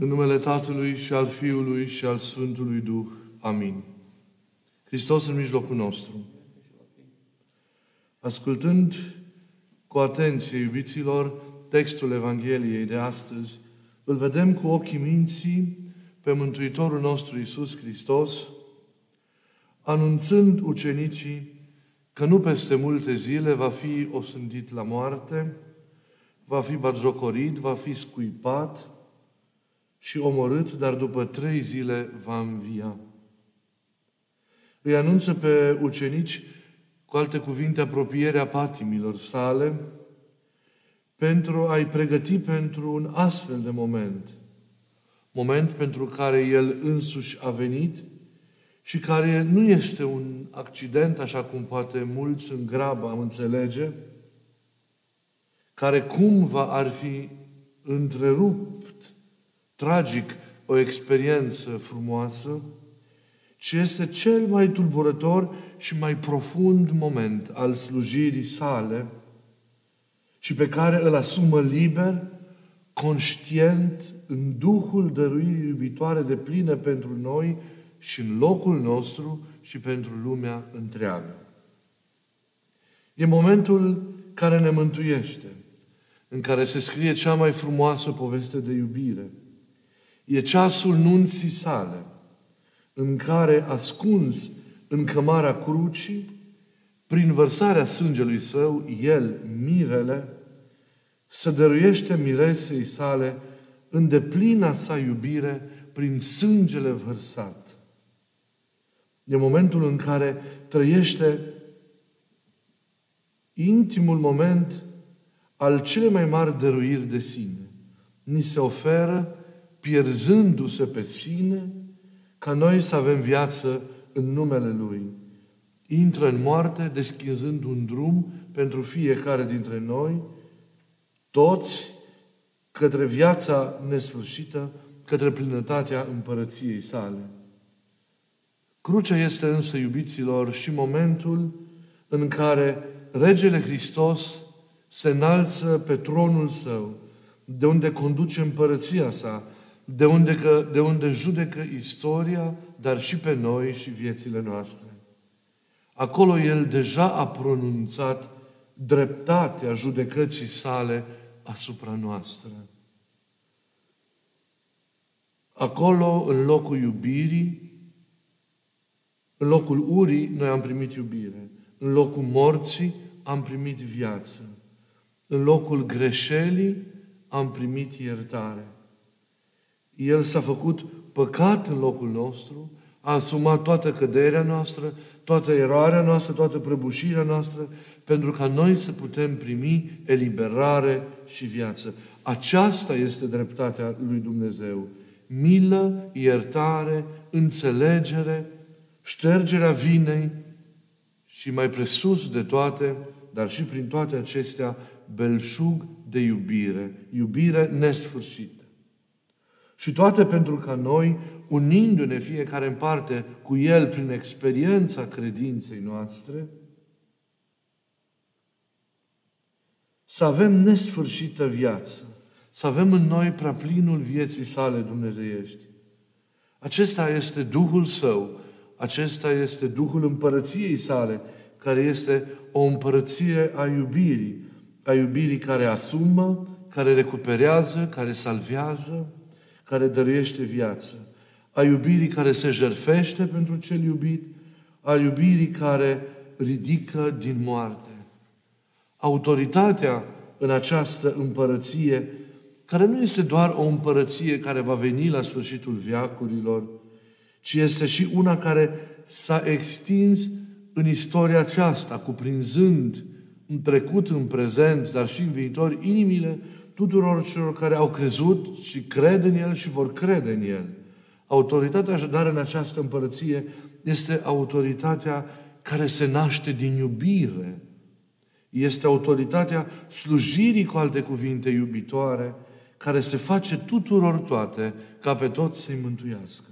În numele Tatălui și al Fiului și al Sfântului Duh. Amin. Hristos în mijlocul nostru. Ascultând cu atenție, iubiților, textul Evangheliei de astăzi, îl vedem cu ochii minții pe Mântuitorul nostru Isus Hristos, anunțând ucenicii că nu peste multe zile va fi osândit la moarte, va fi batjocorit, va fi scuipat și omorât, dar după trei zile va învia. Îi anunță pe ucenici, cu alte cuvinte, apropierea patimilor sale, pentru a-i pregăti pentru un astfel de moment. Moment pentru care El însuși a venit și care nu este un accident, așa cum poate mulți în grabă am înțelege, care cumva ar fi întrerupt tragic o experiență frumoasă, ci este cel mai tulburător și mai profund moment al slujirii sale și pe care îl asumă liber, conștient, în Duhul dăruirii iubitoare de plină pentru noi și în locul nostru și pentru lumea întreagă. E momentul care ne mântuiește, în care se scrie cea mai frumoasă poveste de iubire. E ceasul nunții sale, în care, ascuns în cămara crucii, prin vărsarea sângelui său, el, mirele, să dăruiește miresei sale în deplina sa iubire prin sângele vărsat. E momentul în care trăiește intimul moment al cele mai mari dăruiri de sine. Ni se oferă, pierzându-se pe sine, ca noi să avem viață în numele Lui. Intră în moarte, deschizând un drum pentru fiecare dintre noi, toți către viața nesfârșită, către plinătatea împărăției sale. Crucea este însă, iubiților, și momentul în care Regele Hristos se înalță pe tronul său, de unde conduce împărăția sa, de unde, că, de unde judecă istoria, dar și pe noi și viețile noastre. Acolo El deja a pronunțat dreptatea judecății sale asupra noastră. Acolo, în locul iubirii, în locul urii, noi am primit iubire. În locul morții, am primit viață. În locul greșelii, am primit iertare. El s-a făcut păcat în locul nostru, a asumat toată căderea noastră, toată eroarea noastră, toată prăbușirea noastră, pentru ca noi să putem primi eliberare și viață. Aceasta este dreptatea lui Dumnezeu. Milă, iertare, înțelegere, ștergerea vinei și mai presus de toate, dar și prin toate acestea, belșug de iubire, iubire nesfârșită. Și toate pentru ca noi, unindu-ne fiecare în parte cu El prin experiența credinței noastre, să avem nesfârșită viață, să avem în noi prea plinul vieții sale dumnezeiești. Acesta este Duhul Său, acesta este Duhul împărăției sale, care este o împărăție a iubirii, a iubirii care asumă, care recuperează, care salvează, care dăruiește viață, a iubirii care se jerfește pentru cel iubit, a iubirii care ridică din moarte. Autoritatea în această împărăție, care nu este doar o împărăție care va veni la sfârșitul viacurilor, ci este și una care s-a extins în istoria aceasta, cuprinzând în trecut, în prezent, dar și în viitor, inimile tuturor celor care au crezut și cred în El și vor crede în El. Autoritatea, așadar, în această împărăție este autoritatea care se naște din iubire. Este autoritatea slujirii, cu alte cuvinte, iubitoare, care se face tuturor toate, ca pe toți să-i mântuiască.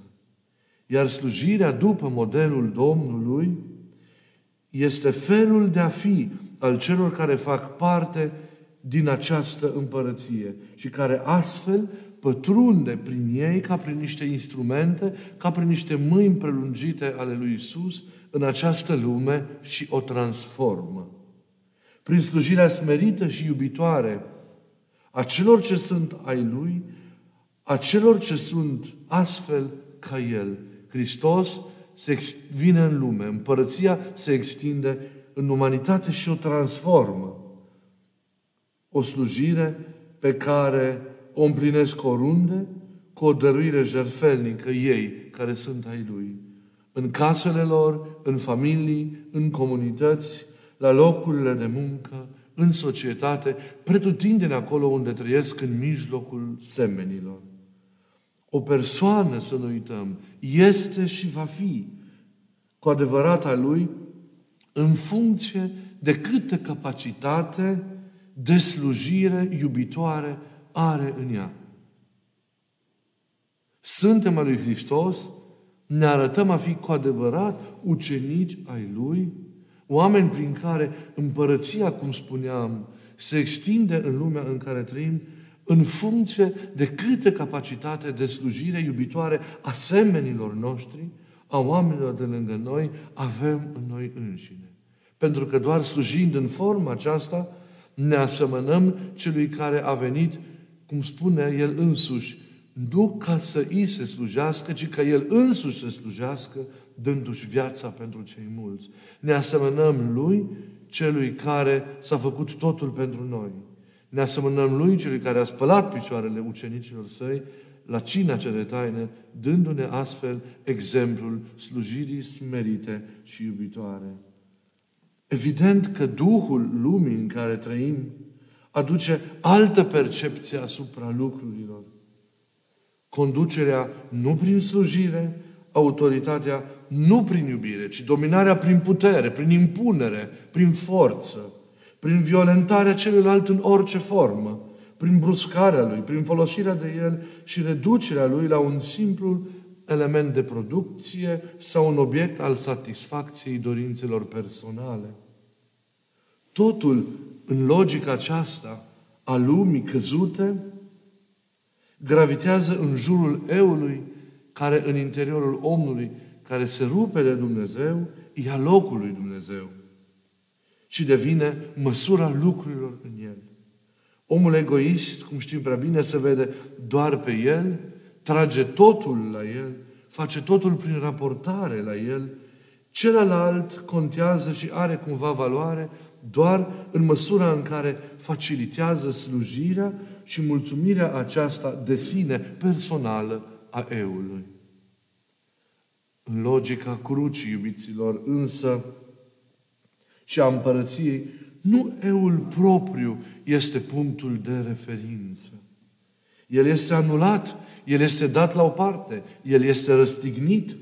Iar slujirea după modelul Domnului este felul de a fi al celor care fac parte din această împărăție și care astfel pătrunde prin ei ca prin niște instrumente, ca prin niște mâini prelungite ale lui Isus în această lume și o transformă. Prin slujirea smerită și iubitoare a celor ce sunt ai Lui, a celor ce sunt astfel ca El. Hristos se vine în lume, împărăția se extinde în umanitate și o transformă. O slujire pe care o împlinesc oriunde cu o dăruire jerfelnică ei, care sunt ai Lui. În casele lor, în familii, în comunități, la locurile de muncă, în societate, pretutindeni acolo unde trăiesc în mijlocul semenilor. O persoană, să nu uităm, este și va fi cu adevărat a lui în funcție de câtă capacitate de slujire iubitoare are în ea. Suntem al lui Hristos, ne arătăm a fi cu adevărat ucenici ai Lui, oameni prin care împărăția, cum spuneam, se extinde în lumea în care trăim, în funcție de câte capacitate de slujire iubitoare a semenilor noștri, a oamenilor de lângă noi, avem în noi înșine. Pentru că doar slujind în forma aceasta, ne asemănăm celui care a venit, cum spune el însuși, nu ca să îi se slujească, ci ca el însuși să slujească, dându-și viața pentru cei mulți. Ne asemănăm lui, celui care s-a făcut totul pentru noi. Ne asemănăm lui, celui care a spălat picioarele ucenicilor săi la cina cele taine, dându-ne astfel exemplul slujirii smerite și iubitoare. Evident că Duhul lumii în care trăim aduce altă percepție asupra lucrurilor. Conducerea nu prin slujire, autoritatea nu prin iubire, ci dominarea prin putere, prin impunere, prin forță, prin violentarea celuilalt în orice formă, prin bruscarea lui, prin folosirea de el și reducerea lui la un simplu element de producție sau un obiect al satisfacției dorințelor personale. Totul în logica aceasta a lumii căzute gravitează în jurul eului care în interiorul omului, care se rupe de Dumnezeu, ia locul lui Dumnezeu și devine măsura lucrurilor în el. Omul egoist, cum știm prea bine, se vede doar pe el, trage totul la el, face totul prin raportare la el, celălalt contează și are cumva valoare doar în măsura în care facilitează slujirea și mulțumirea aceasta de sine personală a eului. În logica crucii, iubiților, însă, și a împărăției, nu eul propriu este punctul de referință. El este anulat, el este dat la o parte, el este răstignit.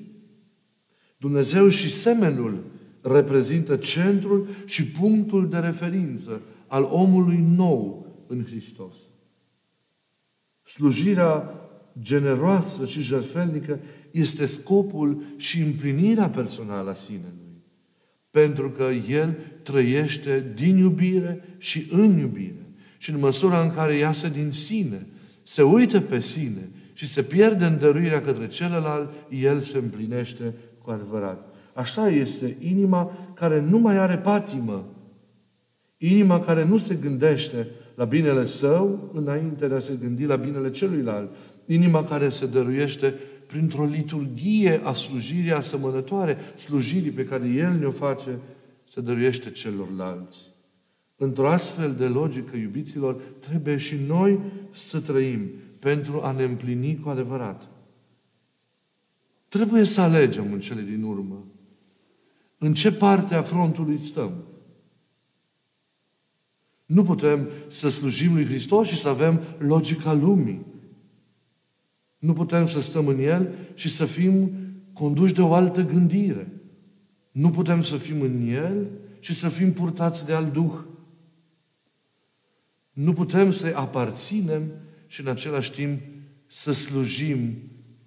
Dumnezeu și semenul reprezintă centrul și punctul de referință al omului nou în Hristos. Slujirea generoasă și jertfelnică este scopul și împlinirea personală a sinelui. Pentru că El trăiește din iubire și în iubire. Și în măsura în care iasă din sine, se uită pe sine și se pierde în dăruirea către celălalt, El se împlinește cu adevărat. Așa este inima care nu mai are patimă. Inima care nu se gândește la binele său înainte de a se gândi la binele celuilalt. Inima care se dăruiește printr-o liturghie a slujirii asemănătoare, slujirii pe care El ne-o face, se dăruiește celorlalți. Într-o astfel de logică, iubiților, trebuie și noi să trăim pentru a ne împlini cu adevărat. Trebuie să alegem în cele din urmă în ce parte a frontului stăm. Nu putem să slujim lui Hristos și să avem logica lumii. Nu putem să stăm în El și să fim conduși de o altă gândire. Nu putem să fim în El și să fim purtați de alt Duh. Nu putem să aparținem și în același timp să slujim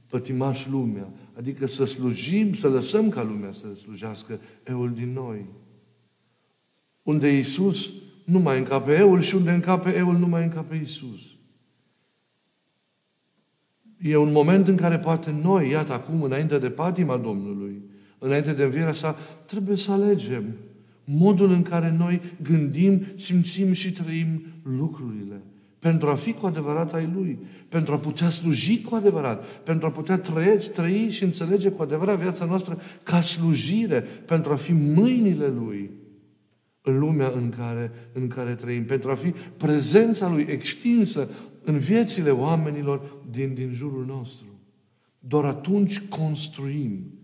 pătimaș lumea. Adică să slujim, să lăsăm ca lumea să slujească eul din noi. Unde Iisus nu mai încape eul și unde încape eul nu mai încape Iisus. E un moment în care poate noi, iată acum, înainte de patima Domnului, înainte de învierea sa, trebuie să alegem modul în care noi gândim, simțim și trăim lucrurile. Pentru a fi cu adevărat ai Lui, pentru a putea sluji cu adevărat, pentru a putea trăi, trăi și înțelege cu adevărat viața noastră ca slujire, pentru a fi mâinile Lui în lumea în care, în care trăim, pentru a fi prezența Lui extinsă în viețile oamenilor din, din jurul nostru. Doar atunci construim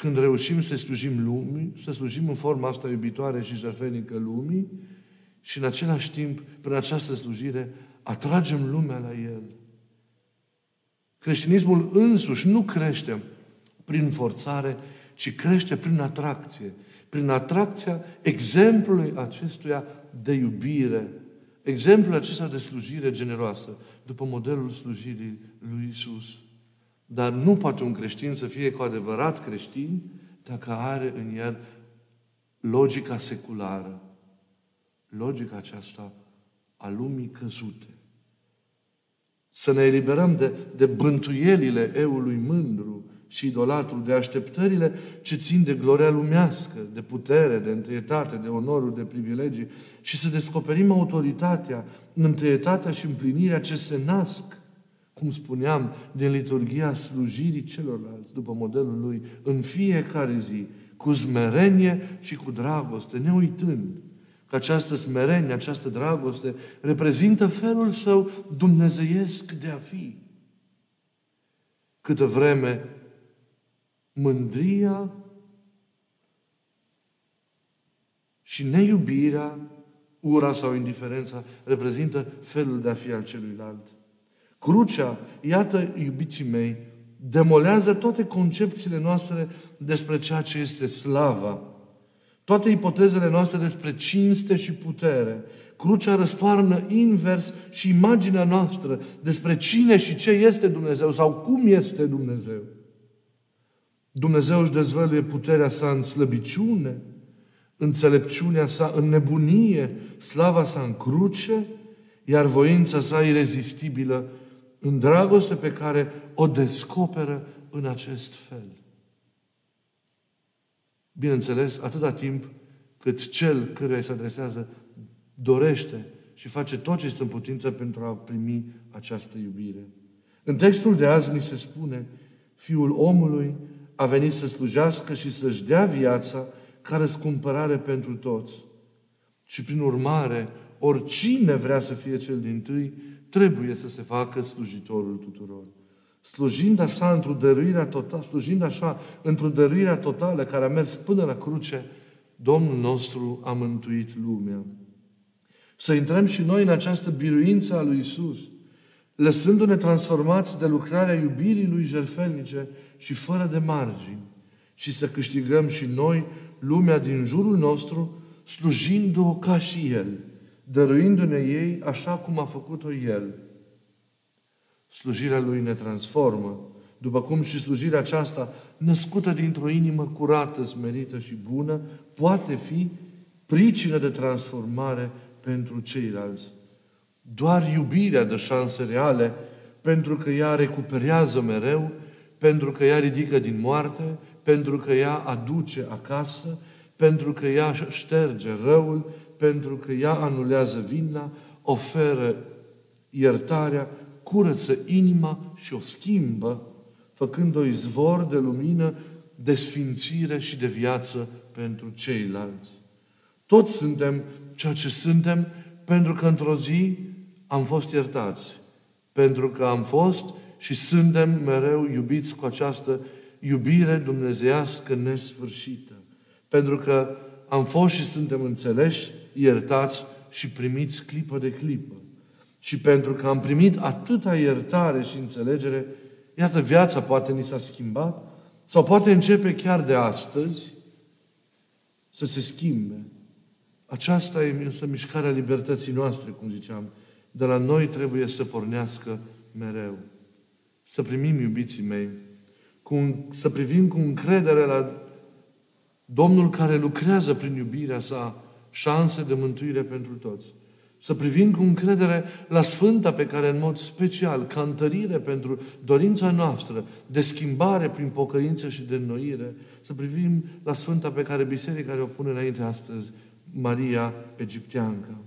când reușim să slujim lumii, să slujim în forma asta iubitoare și jertfenică lumii și în același timp, prin această slujire, atragem lumea la El. Creștinismul însuși nu crește prin forțare, ci crește prin atracție. Prin atracția exemplului acestuia de iubire, exemplul acesta de slujire generoasă, după modelul slujirii lui Isus. Dar nu poate un creștin să fie cu adevărat creștin dacă are în el logica seculară, logica aceasta a lumii căzute. Să ne eliberăm de, de bântuielile eului mândru și idolatul, de așteptările ce țin de gloria lumească, de putere, de întâietate, de onoruri, de privilegii și să descoperim autoritatea, întâietatea și împlinirea ce se nasc cum spuneam, din liturgia slujirii celorlalți, după modelul lui, în fiecare zi, cu smerenie și cu dragoste, ne uitând că această smerenie, această dragoste reprezintă felul său dumnezeiesc de a fi. Câtă vreme mândria și neiubirea, ura sau indiferența reprezintă felul de a fi al celuilalt. Crucea, iată, iubiții mei, demolează toate concepțiile noastre despre ceea ce este slava. Toate ipotezele noastre despre cinste și putere. Crucea răstoarnă invers și imaginea noastră despre cine și ce este Dumnezeu sau cum este Dumnezeu. Dumnezeu își dezvăluie puterea sa în slăbiciune, înțelepciunea sa în nebunie, slava sa în cruce, iar voința sa irezistibilă în dragoste pe care o descoperă în acest fel. Bineînțeles, atâta timp cât cel căruia se adresează dorește și face tot ce este în putință pentru a primi această iubire. În textul de azi ni se spune, Fiul omului a venit să slujească și să-și dea viața ca răscumpărare pentru toți. Și prin urmare, oricine vrea să fie cel din tâi, trebuie să se facă slujitorul tuturor. Slujind așa într-o dăruirea totală, slujind așa într-o dăruirea totală care a mers până la cruce, Domnul nostru a mântuit lumea. Să intrăm și noi în această biruință a lui Isus, lăsându-ne transformați de lucrarea iubirii lui jertfelnice și fără de margini, și să câștigăm și noi lumea din jurul nostru, slujindu-o ca și El – dăruindu-ne ei așa cum a făcut-o El. Slujirea Lui ne transformă, după cum și slujirea aceasta, născută dintr-o inimă curată, smerită și bună, poate fi pricină de transformare pentru ceilalți. Doar iubirea dă șanse reale, pentru că ea recuperează mereu, pentru că ea ridică din moarte, pentru că ea aduce acasă, pentru că ea șterge răul, pentru că ea anulează vina, oferă iertarea, curăță inima și o schimbă, făcând-o izvor de lumină, de sfințire și de viață pentru ceilalți. Toți suntem ceea ce suntem pentru că într-o zi am fost iertați, pentru că am fost și suntem mereu iubiți cu această iubire dumnezeiască nesfârșită. Pentru că am fost și suntem înțeleși iertați și primiți clipă de clipă. Și pentru că am primit atâta iertare și înțelegere, iată, viața poate ni s-a schimbat sau poate începe chiar de astăzi să se schimbe. Aceasta e însă mișcarea libertății noastre, cum ziceam. De la noi trebuie să pornească mereu. Să primim, iubiții mei, cu, să privim cu încredere la Domnul care lucrează prin iubirea sa șanse de mântuire pentru toți. Să privim cu încredere la Sfânta pe care în mod special, ca întărire pentru dorința noastră de schimbare prin pocăință și de înnoire, să privim la Sfânta pe care Biserica o pune înainte astăzi, Maria Egipteanca.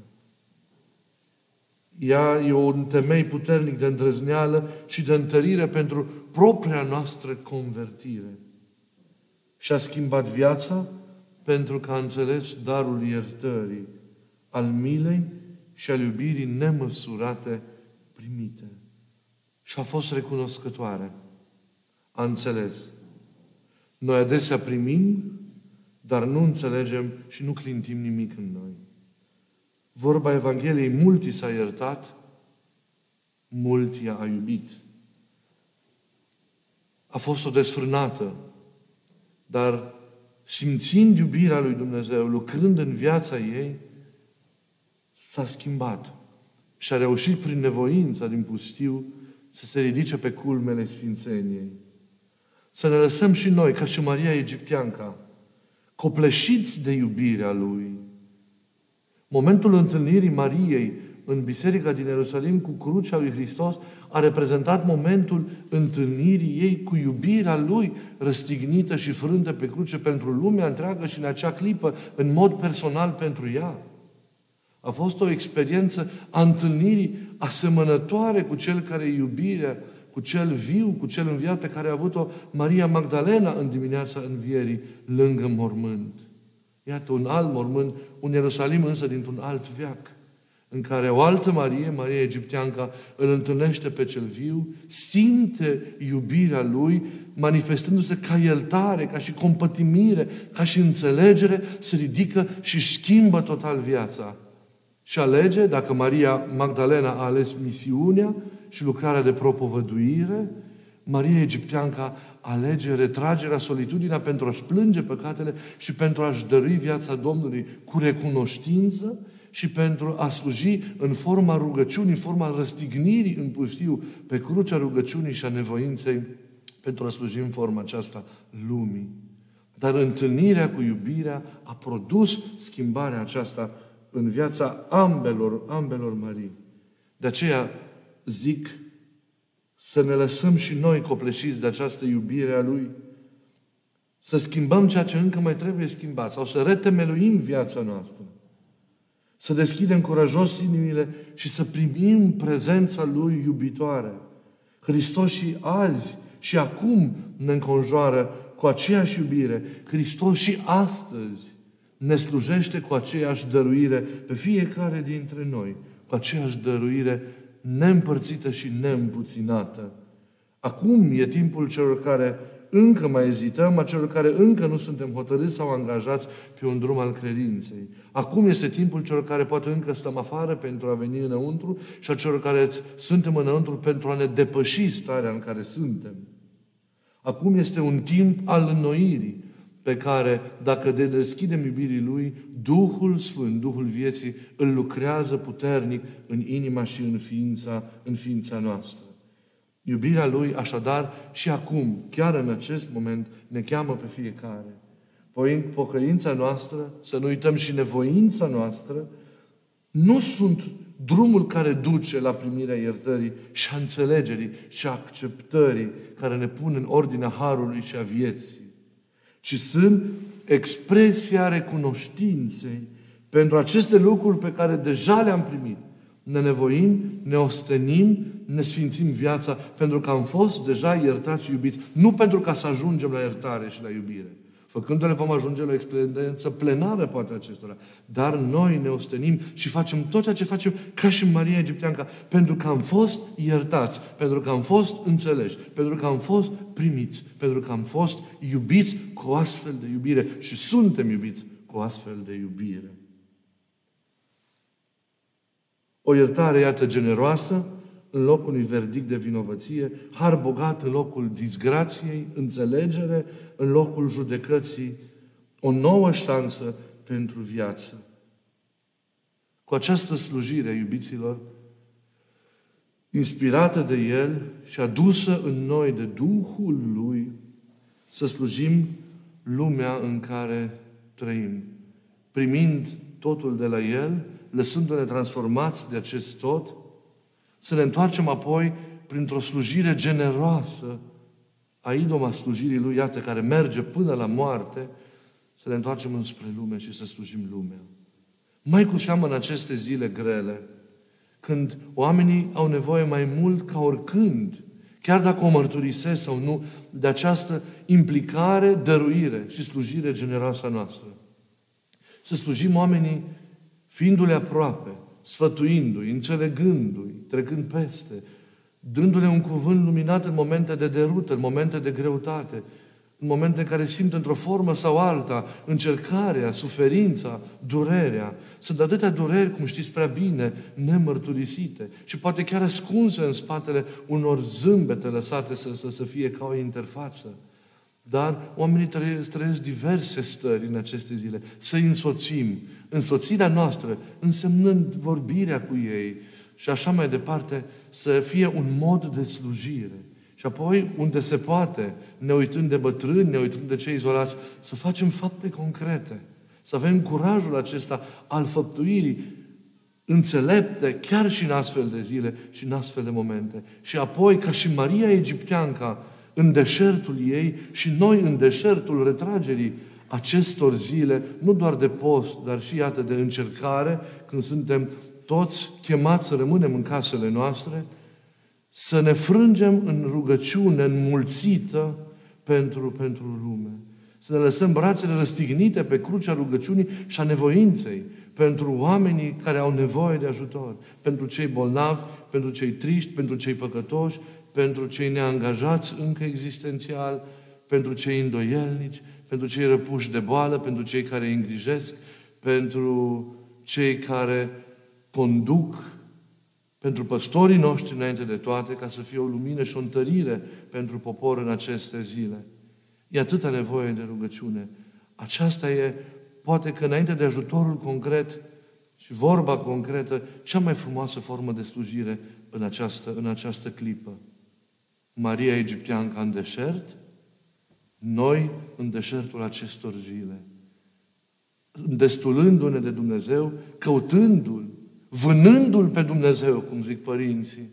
Ea e un temei puternic de îndrăzneală și de întărire pentru propria noastră convertire. Și-a schimbat viața pentru că a înțeles darul iertării, al milei și al iubirii nemăsurate primite. Și a fost recunoscătoare. A înțeles. Noi adesea primim, dar nu înțelegem și nu clintim nimic în noi. Vorba Evangheliei, mulți s-a iertat, mulți a iubit. A fost o desfrânată, dar simțind iubirea lui Dumnezeu, lucrând în viața ei, s-a schimbat. Și a reușit prin nevoința din pustiu să se ridice pe culmele Sfințeniei. Să ne lăsăm și noi, ca și Maria Egipteanca, copleșiți de iubirea Lui. Momentul întâlnirii Mariei în biserica din Ierusalim cu crucea lui Hristos a reprezentat momentul întâlnirii ei cu iubirea lui răstignită și frântă pe cruce pentru lumea întreagă și în acea clipă, în mod personal pentru ea. A fost o experiență a întâlnirii asemănătoare cu cel care e iubirea, cu cel viu, cu cel înviat pe care a avut-o Maria Magdalena în dimineața învierii, lângă mormânt. Iată un alt mormânt, un Ierusalim însă dintr-un alt veac, în care o altă Marie, Maria Egipteanca, îl întâlnește pe cel viu, simte iubirea lui, manifestându-se ca iertare, ca și compătimire, ca și înțelegere, se ridică și schimbă total viața. Și alege, dacă Maria Magdalena a ales misiunea și lucrarea de propovăduire, Maria Egipteanca alege retragerea, solitudinea pentru a-și plânge păcatele și pentru a-și dărui viața Domnului cu recunoștință și pentru a sluji în forma rugăciunii, în forma răstignirii în pustiu, pe crucea rugăciunii și a nevoinței, pentru a sluji în forma aceasta lumii. Dar întâlnirea cu iubirea a produs schimbarea aceasta în viața ambelor, ambelor Marii. De aceea zic să ne lăsăm și noi copleșiți de această iubire a Lui, să schimbăm ceea ce încă mai trebuie schimbat sau să retemeluim viața noastră. Să deschidem curajos inimile și să primim prezența Lui iubitoare. Hristos și azi și acum ne înconjoară cu aceeași iubire. Hristos și astăzi ne slujește cu aceeași dăruire pe fiecare dintre noi, cu aceeași dăruire neîmpărțită și neîmpuținată. Acum e timpul celor care încă mai ezităm, a celor care încă nu suntem hotărâți sau angajați pe un drum al credinței. Acum este timpul celor care poate încă stăm afară pentru a veni înăuntru și a celor care suntem înăuntru pentru a ne depăși starea în care suntem. Acum este un timp al înnoirii, pe care, dacă de deschidem iubirii Lui, Duhul Sfânt, Duhul vieții, îl lucrează puternic în inima și în ființa, în ființa noastră. Iubirea Lui, așadar, și acum, chiar în acest moment, ne cheamă pe fiecare. Pocăința noastră, să nu uităm și nevoința noastră, nu sunt drumul care duce la primirea iertării și a înțelegerii și a acceptării care ne pun în ordinea harului și a vieții ci sunt expresia recunoștinței pentru aceste lucruri pe care deja le-am primit. Ne nevoim, ne ostenim, ne sfințim viața pentru că am fost deja iertați și iubiți. Nu pentru ca să ajungem la iertare și la iubire. Făcându-le vom ajunge la o experiență plenară, poate acestora. Dar noi ne ostenim și facem tot ceea ce facem ca și Maria Egipteanca, pentru că am fost iertați, pentru că am fost înțeleși, pentru că am fost primiți, pentru că am fost iubiți cu o astfel de iubire și suntem iubiți cu o astfel de iubire. O iertare, iată, generoasă, în locul unui verdict de vinovăție, har bogat în locul disgrației, înțelegere în locul judecății, o nouă șansă pentru viață. Cu această slujire, iubiților, inspirată de El și adusă în noi de Duhul Lui, să slujim lumea în care trăim, primind totul de la El, lăsându-ne transformați de acest tot, să ne întoarcem apoi printr-o slujire generoasă a idoma slujirii Lui, iată, care merge până la moarte, să ne întoarcem înspre lume și să slujim lumea. Mai cu seamă în aceste zile grele, când oamenii au nevoie mai mult ca oricând, chiar dacă o mărturisesc sau nu, de această implicare, dăruire și slujire generoasă a noastră. Să slujim oamenii fiindu-le aproape, sfătuindu-i, înțelegându-i, trecând peste, dându-le un cuvânt luminat în momente de derută, în momente de greutate, în momente în care simt într-o formă sau alta încercarea, suferința, durerea. Sunt atâtea dureri, cum știți prea bine, nemărturisite și poate chiar ascunse în spatele unor zâmbete lăsate să, să, să fie ca o interfață. Dar oamenii trăiesc, trăiesc diverse stări în aceste zile. Să-i însoțim. Însoțirea noastră, însemnând vorbirea cu ei și așa mai departe, să fie un mod de slujire. Și apoi, unde se poate, ne uitând de bătrâni, ne uitând de cei izolați, să facem fapte concrete. Să avem curajul acesta al făptuirii înțelepte chiar și în astfel de zile și în astfel de momente. Și apoi, ca și Maria Egipteanca, în deșertul ei și noi în deșertul retragerii acestor zile, nu doar de post, dar și iată de încercare, când suntem toți chemați să rămânem în casele noastre, să ne frângem în rugăciune înmulțită pentru, pentru lume. Să ne lăsăm brațele răstignite pe crucea rugăciunii și a nevoinței pentru oamenii care au nevoie de ajutor, pentru cei bolnavi, pentru cei triști, pentru cei păcătoși, pentru cei neangajați încă existențial, pentru cei îndoielnici, pentru cei răpuși de boală, pentru cei care îi îngrijesc, pentru cei care conduc pentru păstorii noștri înainte de toate, ca să fie o lumină și o întărire pentru popor în aceste zile. E atâta nevoie de rugăciune. Aceasta e, poate că înainte de ajutorul concret și vorba concretă, cea mai frumoasă formă de slujire în această, în această clipă. Maria Egipteanca în deșert, noi în deșertul acestor zile. Destulându-ne de Dumnezeu, căutându-L, vânându-L pe Dumnezeu, cum zic părinții,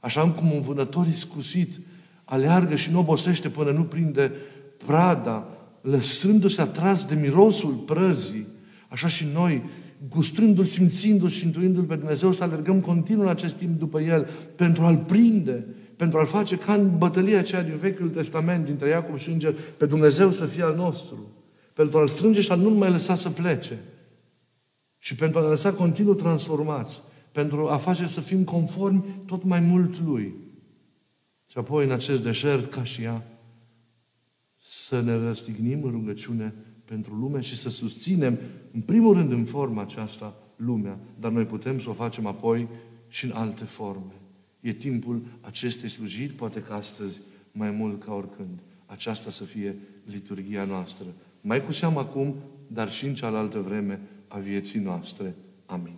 așa cum un vânător iscusit aleargă și nu obosește până nu prinde prada, lăsându-se atras de mirosul prăzii, așa și noi, gustându-L, simțindu-L și intuindu-L pe Dumnezeu, să alergăm continuu în acest timp după El, pentru a-L prinde, pentru a-L face ca în bătălia aceea din Vechiul Testament, dintre Iacob și Înger, pe Dumnezeu să fie al nostru, pentru a-L strânge și a nu mai lăsa să plece. Și pentru a ne lăsa continuu transformați, pentru a face să fim conformi tot mai mult Lui. Și apoi, în acest deșert, ca și ea, să ne răstignim în rugăciune pentru lume și să susținem, în primul rând, în forma aceasta, lumea. Dar noi putem să o facem apoi și în alte forme. E timpul acestei slujiri, poate că astăzi, mai mult ca oricând. Aceasta să fie liturgia noastră. Mai cu seamă acum, dar și în cealaltă vreme, a vieții noastre. Amin.